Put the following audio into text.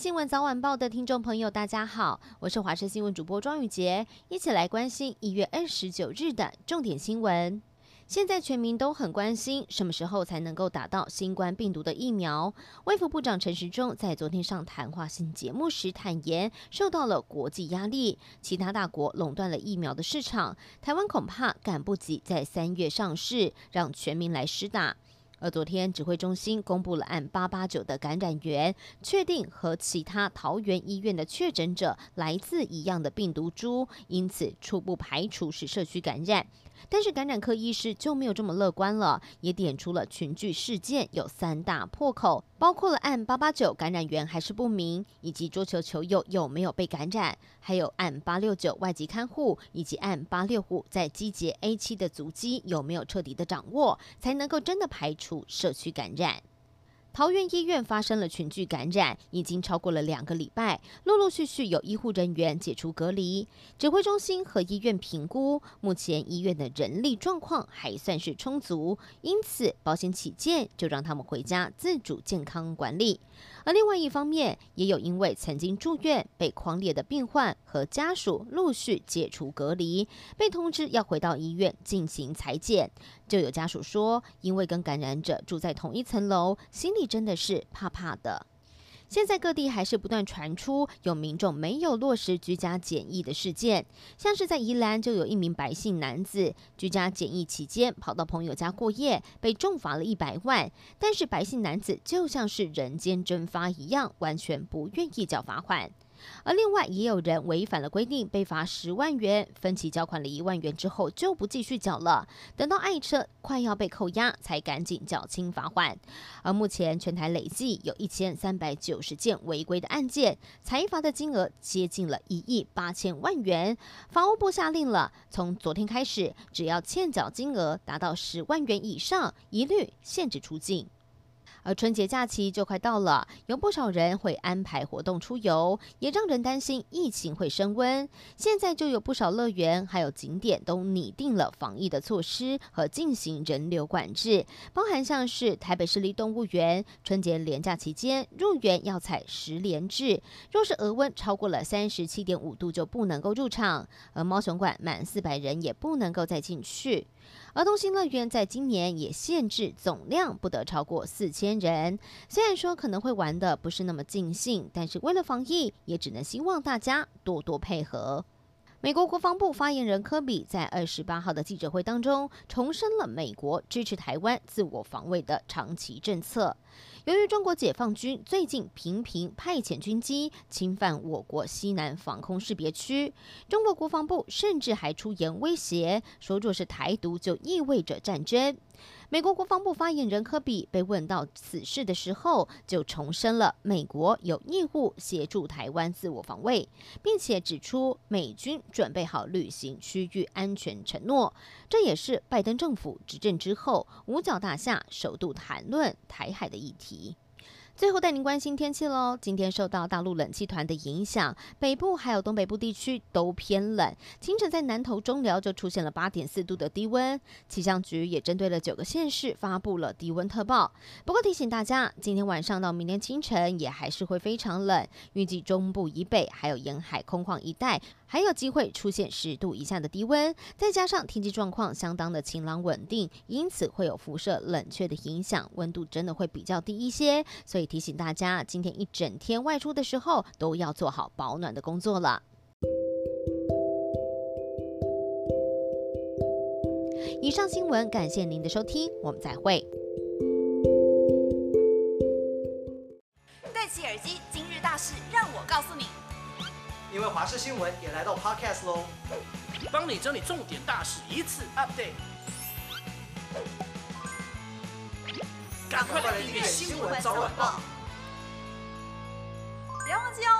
新闻早晚报的听众朋友，大家好，我是华视新闻主播庄宇洁，一起来关心一月二十九日的重点新闻。现在全民都很关心，什么时候才能够打到新冠病毒的疫苗？卫福部长陈时中在昨天上谈话性节目时坦言，受到了国际压力，其他大国垄断了疫苗的市场，台湾恐怕赶不及在三月上市，让全民来施打。而昨天指挥中心公布了案八八九的感染源，确定和其他桃园医院的确诊者来自一样的病毒株，因此初步排除是社区感染。但是感染科医师就没有这么乐观了，也点出了群聚事件有三大破口，包括了案八八九感染源还是不明，以及桌球球友有没有被感染，还有案八六九外籍看护以及案八六五在集结 A 七的足迹有没有彻底的掌握，才能够真的排除社区感染。桃园医院发生了群聚感染，已经超过了两个礼拜，陆陆续续有医护人员解除隔离。指挥中心和医院评估，目前医院的人力状况还算是充足，因此保险起见，就让他们回家自主健康管理。而另外一方面，也有因为曾经住院被匡列的病患和家属陆续解除隔离，被通知要回到医院进行裁检。就有家属说，因为跟感染者住在同一层楼，心里真的是怕怕的。现在各地还是不断传出有民众没有落实居家检疫的事件，像是在宜兰就有一名白姓男子居家检疫期间跑到朋友家过夜，被重罚了一百万，但是白姓男子就像是人间蒸发一样，完全不愿意缴罚款。而另外也有人违反了规定，被罚十万元，分期缴款了一万元之后就不继续缴了，等到爱车快要被扣押，才赶紧缴清罚款。而目前全台累计有一千三百九十件违规的案件，裁罚的金额接近了一亿八千万元。法务部下令了，从昨天开始，只要欠缴金额达到十万元以上，一律限制出境。而春节假期就快到了，有不少人会安排活动出游，也让人担心疫情会升温。现在就有不少乐园还有景点都拟定了防疫的措施和进行人流管制，包含像是台北市立动物园，春节连假期间入园要采十连制，若是额温超过了三十七点五度就不能够入场，而猫熊馆满四百人也不能够再进去。儿童新乐园在今年也限制总量不得超过四千人。虽然说可能会玩的不是那么尽兴，但是为了防疫，也只能希望大家多多配合。美国国防部发言人科比在二十八号的记者会当中，重申了美国支持台湾自我防卫的长期政策。由于中国解放军最近频频派遣军机侵犯我国西南防空识别区，中国国防部甚至还出言威胁，说若是台独就意味着战争。美国国防部发言人科比被问到此事的时候，就重申了美国有义务协助台湾自我防卫，并且指出美军准备好履行区域安全承诺。这也是拜登政府执政之后五角大厦首度谈论台海的议题。最后带您关心天气喽。今天受到大陆冷气团的影响，北部还有东北部地区都偏冷。清晨在南投中寮就出现了八点四度的低温，气象局也针对了九个县市发布了低温特报。不过提醒大家，今天晚上到明天清晨也还是会非常冷，预计中部以北还有沿海空旷一带。还有机会出现十度以下的低温，再加上天气状况相当的晴朗稳定，因此会有辐射冷却的影响，温度真的会比较低一些。所以提醒大家，今天一整天外出的时候都要做好保暖的工作了。以上新闻，感谢您的收听，我们再会。戴起耳机，今日大事让我告诉你。因为华视新闻也来到 Podcast 喽，帮你整理重点大事，一次 update。赶快来订阅新闻早晚报，别忘记哦。